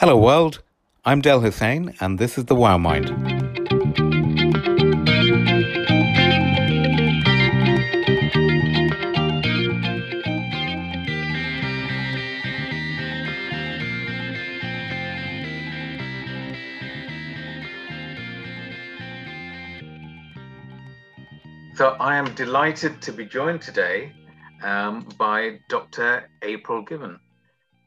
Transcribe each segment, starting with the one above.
Hello, world. I'm Del Hussein, and this is the Wow Mind. So, I am delighted to be joined today um, by Dr. April Givens.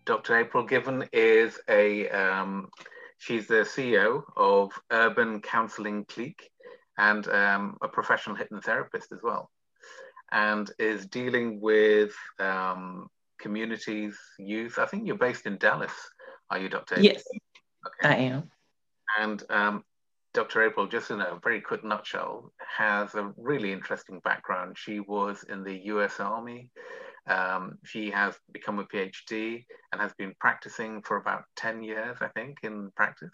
Dr. April Givens is a, um, she's the CEO of Urban Counseling Clique and um, a professional hypnotherapist as well, and is dealing with um, communities, youth. I think you're based in Dallas, are you, Dr. April? Yes, okay. I am. And um, Dr. April, just in a very quick nutshell, has a really interesting background. She was in the US Army. Um, she has become a PhD and has been practicing for about 10 years, I think, in practice,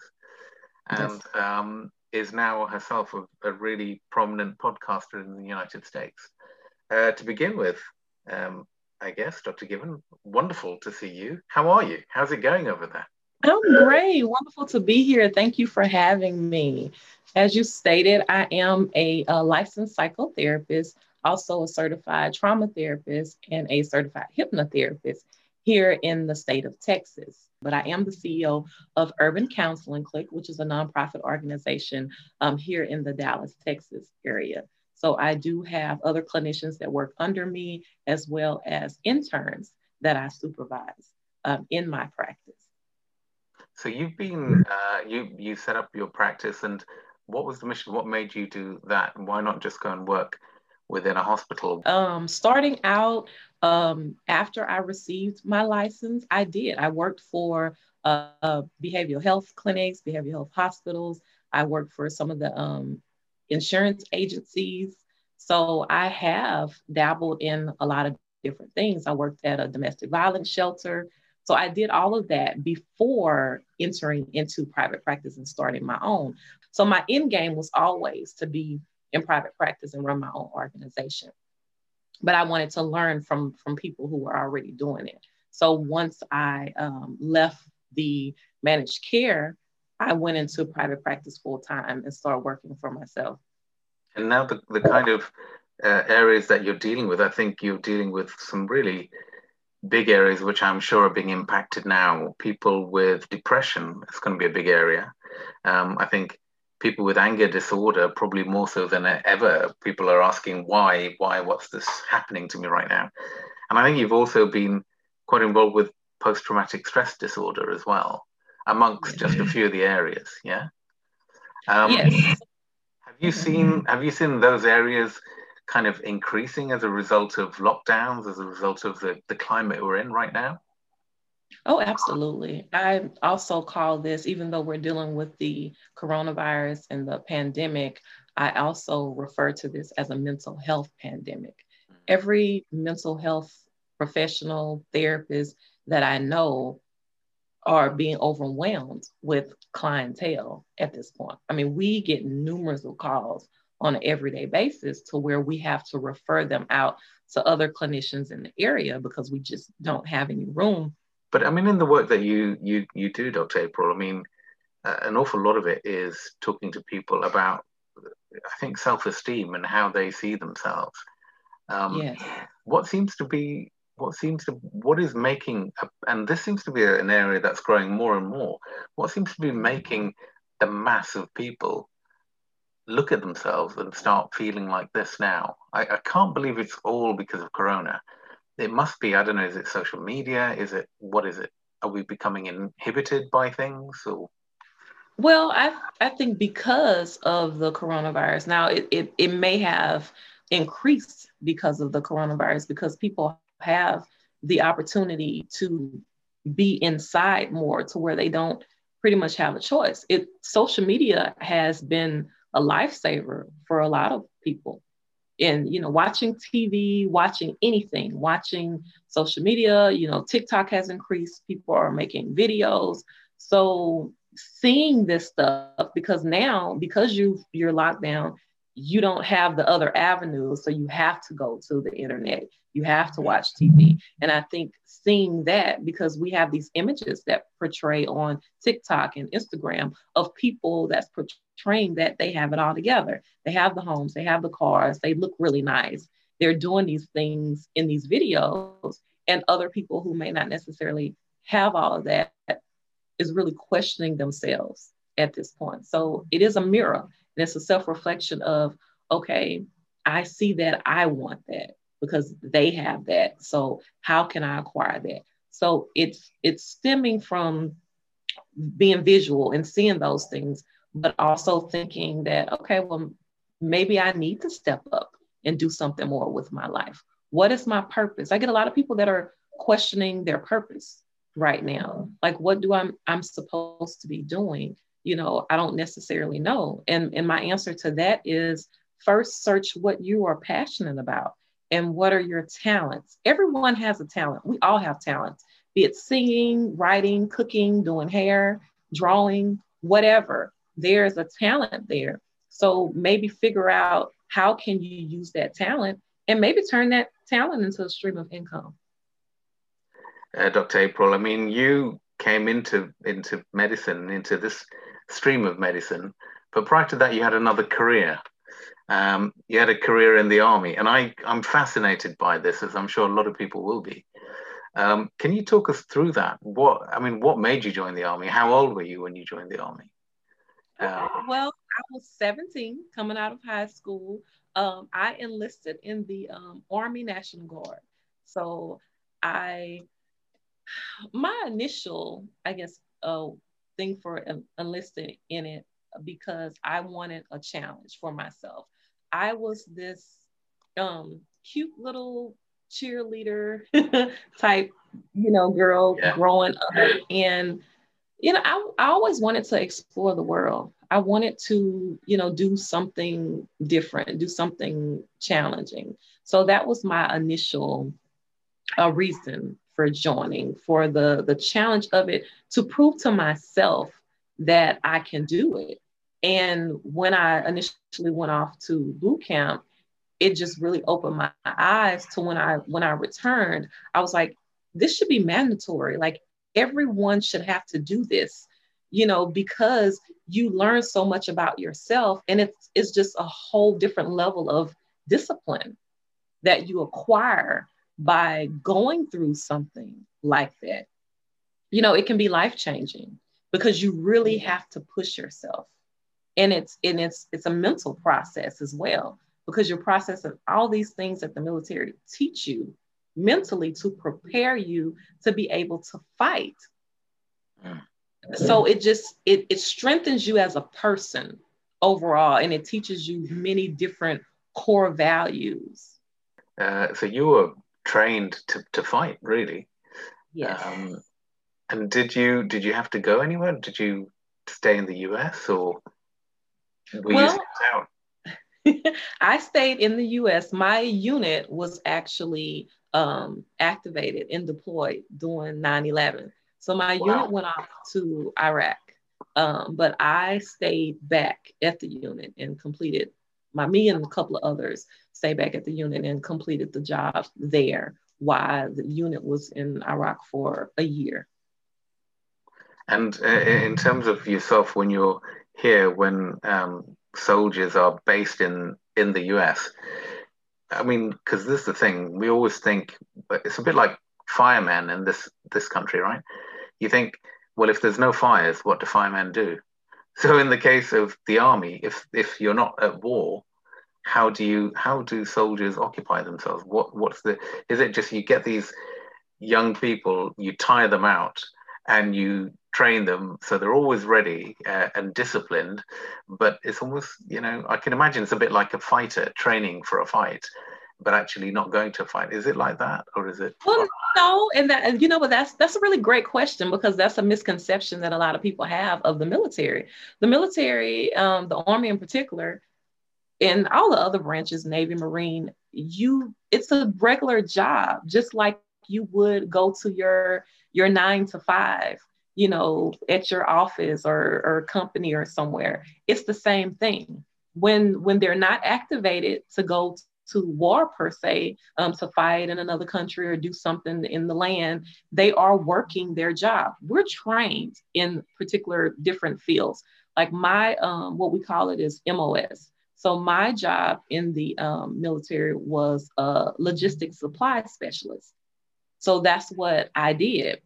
and yes. um, is now herself a, a, really prominent podcaster in the United States. Uh, to begin with, um, I guess, Dr. Givens, wonderful to see you. How are you? How's it going over there? I'm great. Wonderful to be here. Thank you for having me. As you stated, I am a, a licensed psychotherapist also a certified trauma therapist and a certified hypnotherapist here in the state of Texas. But I am the CEO of Urban Counseling Clique, which is a nonprofit organization um, here in the Dallas, Texas area. So I do have other clinicians that work under me, as well as interns that I supervise um, in my practice. So you've been uh, you you set up your practice, and what was the mission? What made you do that? Why not just go and work within a hospital? Um, starting out, um, after I received my license, I did. I worked for uh, uh, behavioral health clinics, behavioral health hospitals. I worked for some of the um, insurance agencies. So I have dabbled in a lot of different things. I worked at a domestic violence shelter. So I did all of that before entering into private practice and starting my own. So my end game was always to be in private practice and run my own organization. But I wanted to learn from from people who were already doing it. So once I um, left the managed care, I went into private practice full time and started working for myself. And now the, the kind of uh, areas that you're dealing with, I think you're dealing with some really big areas which I'm sure are being impacted now. People with depression, it's going to be a big area. Um, I think people with anger disorder probably more so than ever. People are asking why why what's this happening to me right now? And i think you've also been quite involved with post-traumatic stress disorder as well amongst just a few of the areas yeah? Um, yes. have you seen have you seen those areas kind of increasing as a result of lockdowns as a result of the, the climate we're in right now Oh, absolutely. I also call this, even though we're dealing with the coronavirus and the pandemic, I also refer to this as a mental health pandemic. Mm-hmm. Every mental health professional, therapist that I know are being overwhelmed with clientele at this point. I mean, we get numerous of calls on an everyday basis to where we have to refer them out to other clinicians in the area because we just don't have any room but I mean, in the work that you you you do, Dr. April, I mean, uh, an awful lot of it is talking to people about, I think, self-esteem and how they see themselves. Um, yes. What seems to be what seems to what is making and this seems to be an area that's growing more and more what seems to be making the mass of people look at themselves and start feeling like this now I, I can't believe it's all because of corona it must be i don't know is it social media? Is it what is it? Are we becoming inhibited by things or? Well i i think because of the coronavirus now it, it, it may have increased because of the coronavirus because people have the opportunity to be inside more to where they don't pretty much have a choice. It social media has been a lifesaver for a lot of people in you know watching tv watching anything watching social media you know tiktok has increased people are making videos so seeing this stuff because now because you you're locked down you don't have the other avenues. So you have to go to the internet. You have to watch TV. And I think seeing that because we have these images that portray on TikTok and Instagram of people that's portraying that they have it all together. They have the homes, they have the cars, they look really nice. They're doing these things in these videos, and other people who may not necessarily have all of that is really questioning themselves at this point. So it is a mirror and it's a self reflection of, okay, I see that I want that because they have that. So how can I acquire that? So it's it's stemming from being visual and seeing those things, but also thinking that okay, well, maybe I need to step up and do something more with my life. What is my purpose? I get a lot of people that are questioning their purpose right now. Like, what do I'm I'm supposed to be doing? You know, I don't necessarily know. And and my answer to that is first search what you are passionate about and what are your talents. Everyone has a talent. We all have talents, be it singing, writing, cooking, doing hair, drawing, whatever. There's a talent there. So maybe figure out how can you use that talent and maybe turn that talent into a stream of income uh, Dr. April. I mean, you came into into medicine, into this stream of medicine, but prior to that, you had another career. Um, you had a career in the army, and I I'm fascinated by this, as I'm sure a lot of people will be. Um, can you talk us through that? What I mean, what made you join the army? How old were you when you joined the army? Uh, well, I was 17, coming out of high school. Um, I enlisted in the um, Army National Guard. So I my initial, I guess, uh, thing for enlisting in it because I wanted a challenge for myself. I was this um, cute little cheerleader type, you know, girl yeah. growing up, and you know, I, I always wanted to explore the world. I wanted to, you know, do something different, do something challenging. So that was my initial uh, reason for joining, for the, the challenge of it to prove to myself that I can do it. And when I initially went off to boot camp, it just really opened my eyes to when I when I returned, I was like, this should be mandatory. Like everyone should have to do this, you know, because you learn so much about yourself and it's it's just a whole different level of discipline that you acquire by going through something like that, you know, it can be life changing because you really have to push yourself. And it's and it's it's a mental process as well because you're processing all these things that the military teach you mentally to prepare you to be able to fight. So it just it, it strengthens you as a person overall and it teaches you many different core values. Uh, so you were trained to, to fight, really. Yes. Um, and did you did you have to go anywhere? Did you stay in the US or were well, you out? I stayed in the US. My unit was actually um, activated and deployed during 9 11. So my wow. unit went off to Iraq, um, but I stayed back at the unit and completed my me and a couple of others stayed back at the unit and completed the job there while the unit was in Iraq for a year. And uh, in terms of yourself, when you're here, when um, soldiers are based in in the US, I mean, because this is the thing, we always think it's a bit like firemen in this this country, right? You think, well, if there's no fires, what do firemen do? So in the case of the army, if if you're not at war, how do you how do soldiers occupy themselves? What what's the is it just you get these young people, you tire them out, and you train them so they're always ready uh, and disciplined. But it's almost you know i can imagine it's a bit like a fighter training for a fight but actually not going to fight. Is it like that or is it well no and that you know but that's that's a really great question because that's a misconception that a lot of people have of the military. The military um, the army in particular and all the other branches navy marine you it's a regular job just like you would go to your your nine to five you know at your office or or company or somewhere it's the same thing. When when they're not activated to go to war per se um, to fight in another country or do something in the land they are working their job. We're trained in particular different fields. Like my um, what we call it is MOS so my job in the um, military was a logistics supply specialist so that's what i did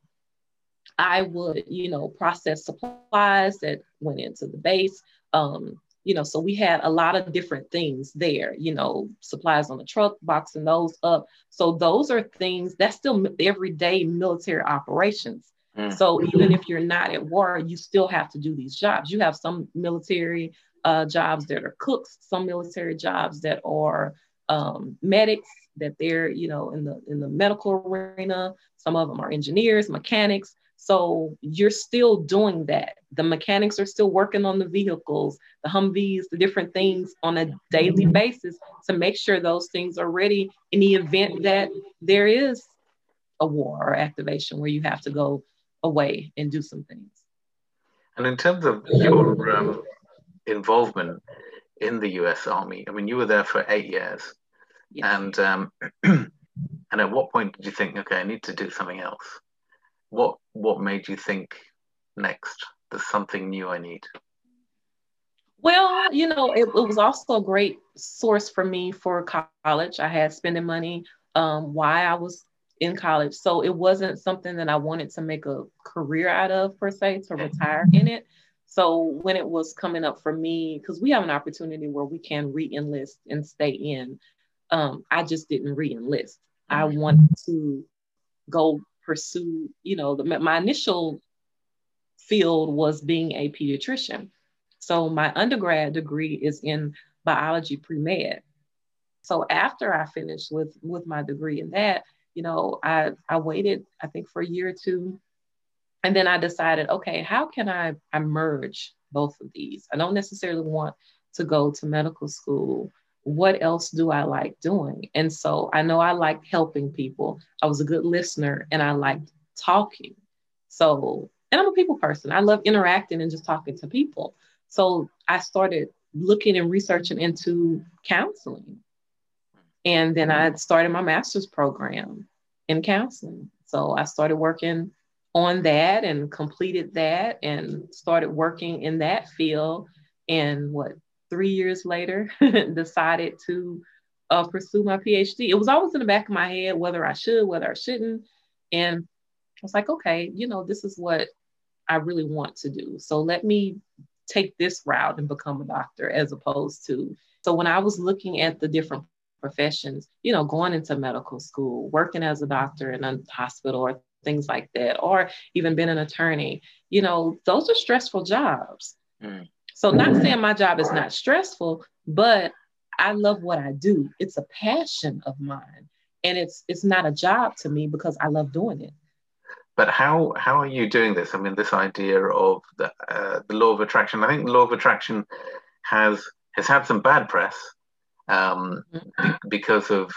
i would you know process supplies that went into the base um, you know, so we had a lot of different things there, you know, supplies on the truck, boxing those up. So those are things that's still everyday military operations. Mm. So even if you're not at war, you still have to do these jobs. You have some military uh, jobs that are cooks, some military jobs that are um, medics, that they're you know in the in the medical arena. Some of them are engineers, mechanics. So you're still doing that. The mechanics are still working on the vehicles, the Humvees, the different things on a daily basis to make sure those things are ready in the event that there is a war or activation where you have to go away and do some things. And in terms of your um, involvement in the U.S. Army, I mean, you were there for eight years, yes. and um, and at what point did you think, okay, I need to do something else? what what made you think next there's something new i need well you know it, it was also a great source for me for college. I had spending money um, why i was in college. So it wasn't something that i wanted to make a career out of per se to retire in it. So when it was coming up for me because we have an opportunity where we can re-enlist and stay in um, i just didn't re-enlist i wanted to go pursue, you know, the, my initial field was being a pediatrician. So my undergrad degree is in biology pre-med. So after I finished with with my degree in that, you know, I I waited I think for a year or two, and then I decided, okay, how can I I merge both of these? I don't necessarily want to go to medical school what else do I like doing? And so I know I liked helping people. I was a good listener and I liked talking. So, and I'm a people person. I love interacting and just talking to people. So I started looking and researching into counseling. And then I mm-hmm. started my master's program in counseling. So I started working on that and completed that and started working in that field. And what three years later, decided to uh, pursue my PhD. It was always in the back of my head whether I should, whether I shouldn't. And I was like, okay, you know, this is what I really want to do. So let me take this route and become a doctor as opposed to. So when I was looking at the different professions, you know, going into medical school, working as a doctor in a hospital or things like that, or even being an attorney, you know, those are stressful jobs. Mm. So, not saying my job is not stressful, but I love what I do. It's a passion of mine, and it's it's not a job to me because I love doing it. But how how are you doing this? I mean, this idea of the uh, the law of attraction. I think the law of attraction has has had some bad press um, mm-hmm. be- because of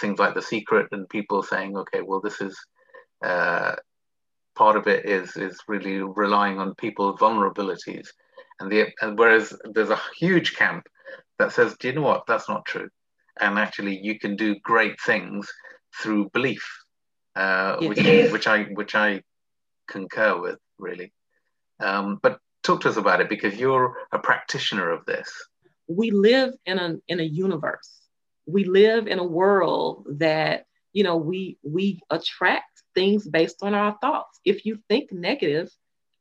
things like the secret and people saying, okay, well, this is uh, part of it is is really relying on people's vulnerabilities and the and whereas there's a huge camp that says, do you know what? That's not true. And actually, you can do great things through belief, uh, which, which I which I concur with really. Um, but talk to us about it because you're a practitioner of this. We live in a in a universe. We live in a world that you know we we attract things based on our thoughts. If you think negative,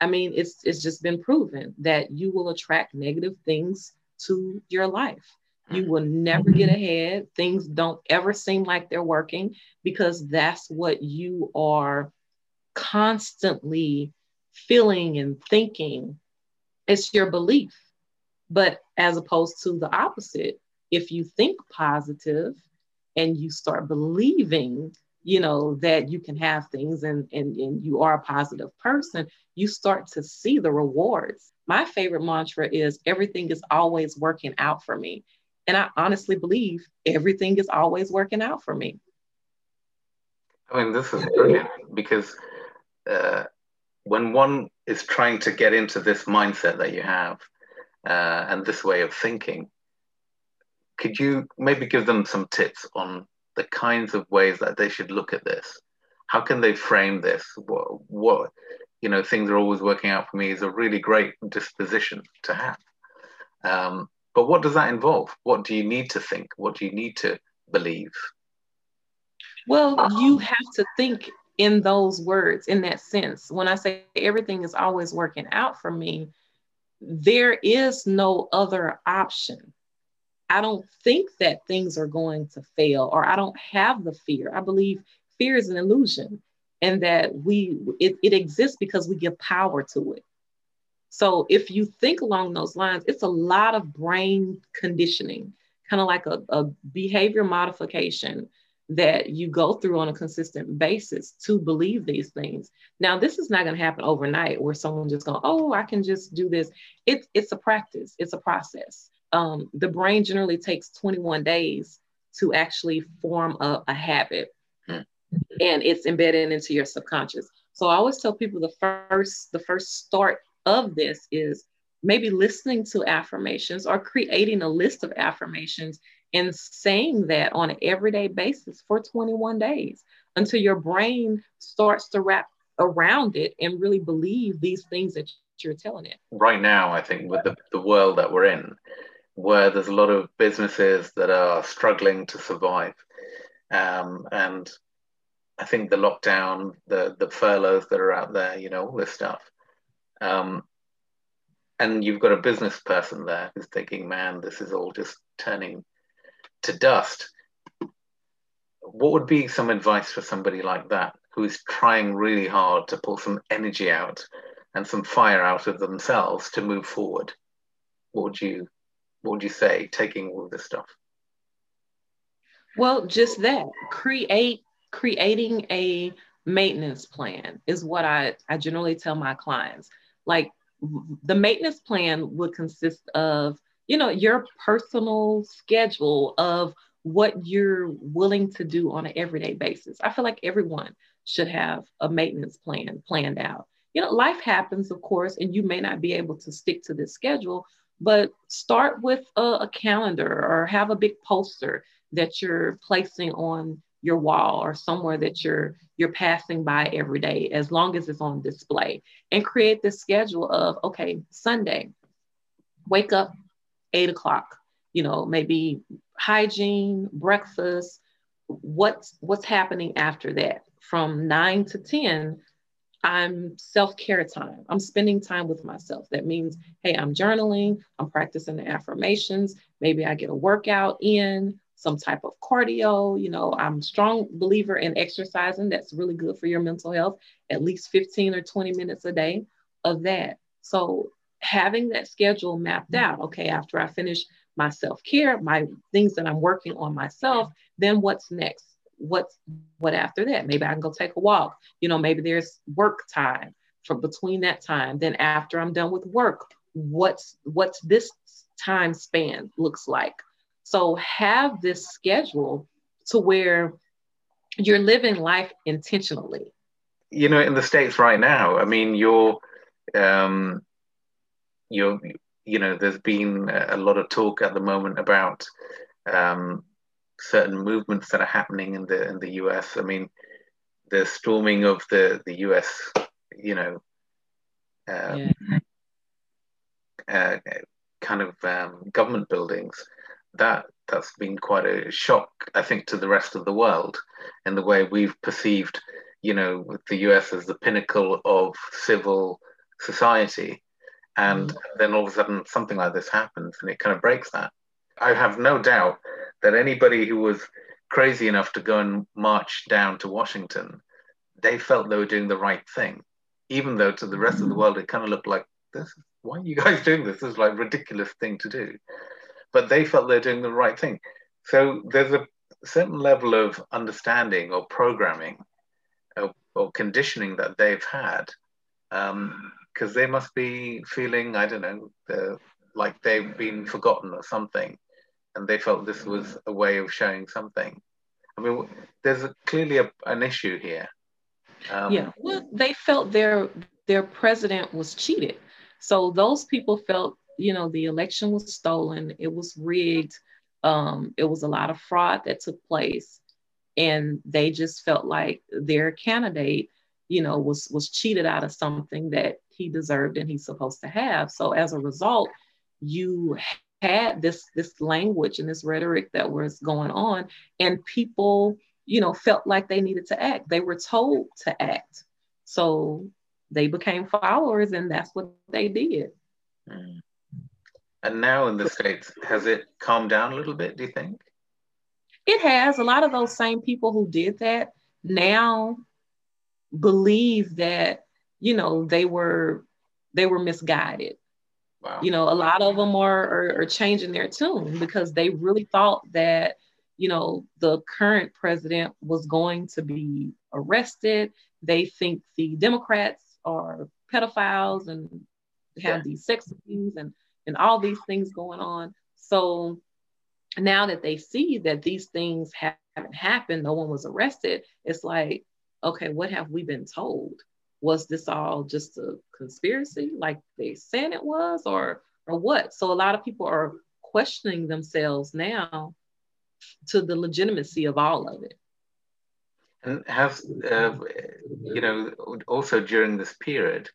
I mean, it's it's just been proven that you will attract negative things to your life. You mm-hmm. will never get ahead. Things don't ever seem like they're working because that's what you are constantly feeling and thinking. It's your belief. But as opposed to the opposite, if you think positive and you start believing you know that you can have things and, and and you are a positive person you start to see the rewards. My favorite mantra is everything is always working out for me. And i honestly believe everything is always working out for me. I mean this is brilliant because uh, when one is trying to get into this mindset that you have uh, and this way of thinking could you maybe give them some tips on the kinds of ways that they should look at this? How can they frame this? What, what you know, things are always working out for me is a really great disposition to have. Um, but what does that involve? What do you need to think? What do you need to believe? Well, you have to think in those words, in that sense. When I say everything is always working out for me, there is no other option. I don't think that things are going to fail, or I don't have the fear. I believe fear is an illusion and that we it, it exists because we give power to it. So if you think along those lines, it's a lot of brain conditioning, kind of like a, a behavior modification that you go through on a consistent basis to believe these things. Now, this is not going to happen overnight where someone just going, oh, I can just do this. It's it's a practice, it's a process. Um, the brain generally takes 21 days to actually form a, a habit, and it's embedded into your subconscious. So I always tell people the first the first start of this is maybe listening to affirmations or creating a list of affirmations and saying that on an everyday basis for 21 days until your brain starts to wrap around it and really believe these things that you're telling it. Right now, I think with the, the world that we're in, where there's a lot of businesses that are struggling to survive. Um, and I think the lockdown, the, the furloughs that are out there, you know, all this stuff. Um, and you've got a business person there who's thinking, man, this is all just turning to dust. What would be some advice for somebody like that who's trying really hard to pull some energy out and some fire out of themselves to move forward? What would you what would you say taking all of this stuff? Well, just that. Create creating a maintenance plan is what I, I generally tell my clients. Like the maintenance plan would consist of you know, your personal schedule of what you're willing to do on an everyday basis. I feel like everyone should have a maintenance plan planned out. You know, life happens, of course, and you may not be able to stick to this schedule, but start with a, a calendar or have a big poster that you're placing on your wall or somewhere that you're you're passing by every day as long as it's on display and create this schedule of okay sunday wake up eight o'clock, you know, maybe hygiene, breakfast, what's what's happening after that. From nine to 10, I'm self-care time. I'm spending time with myself. That means, hey, I'm journaling, I'm practicing the affirmations, maybe I get a workout in, some type of cardio. You know, I'm a strong believer in exercising. That's really good for your mental health, at least 15 or 20 minutes a day of that. So having that schedule mapped out okay after i finish my self-care my things that i'm working on myself then what's next what's what after that? Maybe i can go take a walk. You know maybe there's work time for between that time. Then after i'm done with work what's what's this time span looks like? So have this schedule to where you're living life intentionally. You know in the states right now i mean you're um you you know there's been a lot of talk at the moment about um, certain movements that are happening in the in the US. I mean, the storming of the the US, you know, um, yeah. uh, kind of um, government buildings. That that's been quite a shock, I think, to the rest of the world, in the way we've perceived, you know, the US as the pinnacle of civil society and mm. then all of a sudden something like this happens and it kind of breaks that. I have no doubt that anybody who was crazy enough to go and march down to Washington, they felt they were doing the right thing, even though to the rest of the world it kind of looked like this. Why are you guys doing this? This is like ridiculous thing to do, but they felt they're doing the right thing. So there's a certain level of understanding or programming or, or conditioning that they've had um, because they must be feeling, I don't know, like they've been forgotten or something, and they felt this was a way of showing something. I mean, there's a, clearly a, an issue here. Um, yeah, well, they felt their their president was cheated, so those people felt, you know, the election was stolen, it was rigged. Um, it was a lot of fraud that took place, and they just felt like their candidate, you know, was was cheated out of something that he deserved and he's supposed to have. So as a result, you had this this language and this rhetoric that was going on, and people, you know, felt like they needed to act. They were told to act. So they became followers, and that's what they did. Mm. And now in the States, has it calmed down a little bit, do you think? It has. A lot of those same people who did that now believe that, you know, they were they were misguided. Wow. You know, a lot of them are, are, are changing their tune because they really thought that, you know, the current president was going to be arrested. They think the Democrats are pedophiles and have these sex abuse and and all these things going on. So now that they see that these things haven't happened, no one was arrested, it's like, okay, what have we been told? Was this all just a conspiracy like they said it was, or or what? So a lot of people are questioning themselves now to the legitimacy of all of it. And have uh, you know also during this period,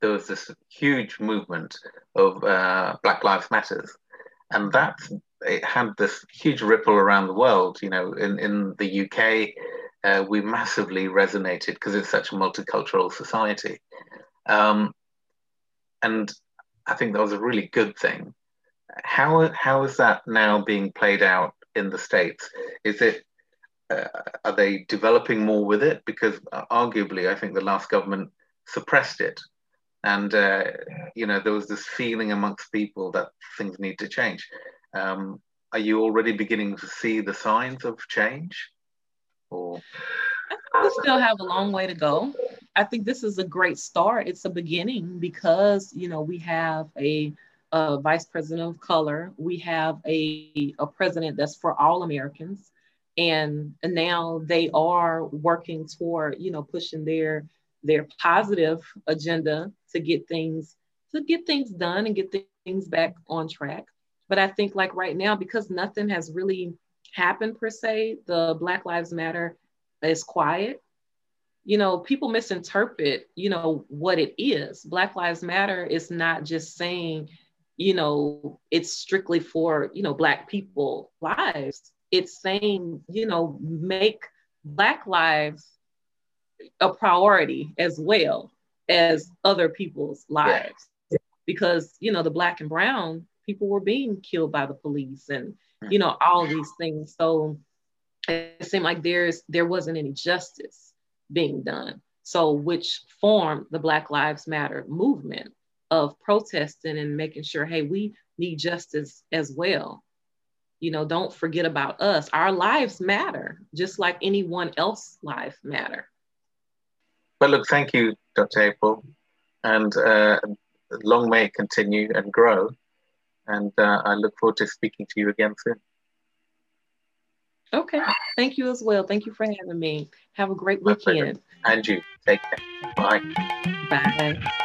there was this huge movement of uh, Black Lives Matters, and that it had this huge ripple around the world. You know, in in the UK, uh, we massively resonated because it's such a multicultural society, um, and I think that was a really good thing. How how is that now being played out in the states? Is it uh, are they developing more with it? Because uh, arguably, I think the last government suppressed it and uh, you know there was this feeling amongst people that things need to change um, are you already beginning to see the signs of change or we still have a long way to go. I think this is a great start. It's a beginning because you know we have a, a vice president of color. We have a, a president that's for all americans. And, and now they are working toward you know pushing their their positive agenda to get things to get things done and get things back on track. But I think like right now, because nothing has really happened per se, the Black Lives Matter is quiet. You know, people misinterpret, you know, what it is. Black Lives Matter is not just saying, you know, it's strictly for, you know, Black people lives. It's saying, you know, make Black lives a priority as well as other people's lives yeah. because you know the black and brown people were being killed by the police and you know all these things. So it seemed like there's there wasn't any justice being done. So which formed the black lives matter movement of protesting and making sure hey we need justice as well. You know don't forget about us. Our lives matter just like anyone else life matter. But look, thank you, Dr. April, and uh, long may it continue and grow. And uh, I look forward to speaking to you again soon. Okay. Thank you as well. Thank you for having me. Have a great My weekend. Pleasure. And you. Take care. Bye. Bye.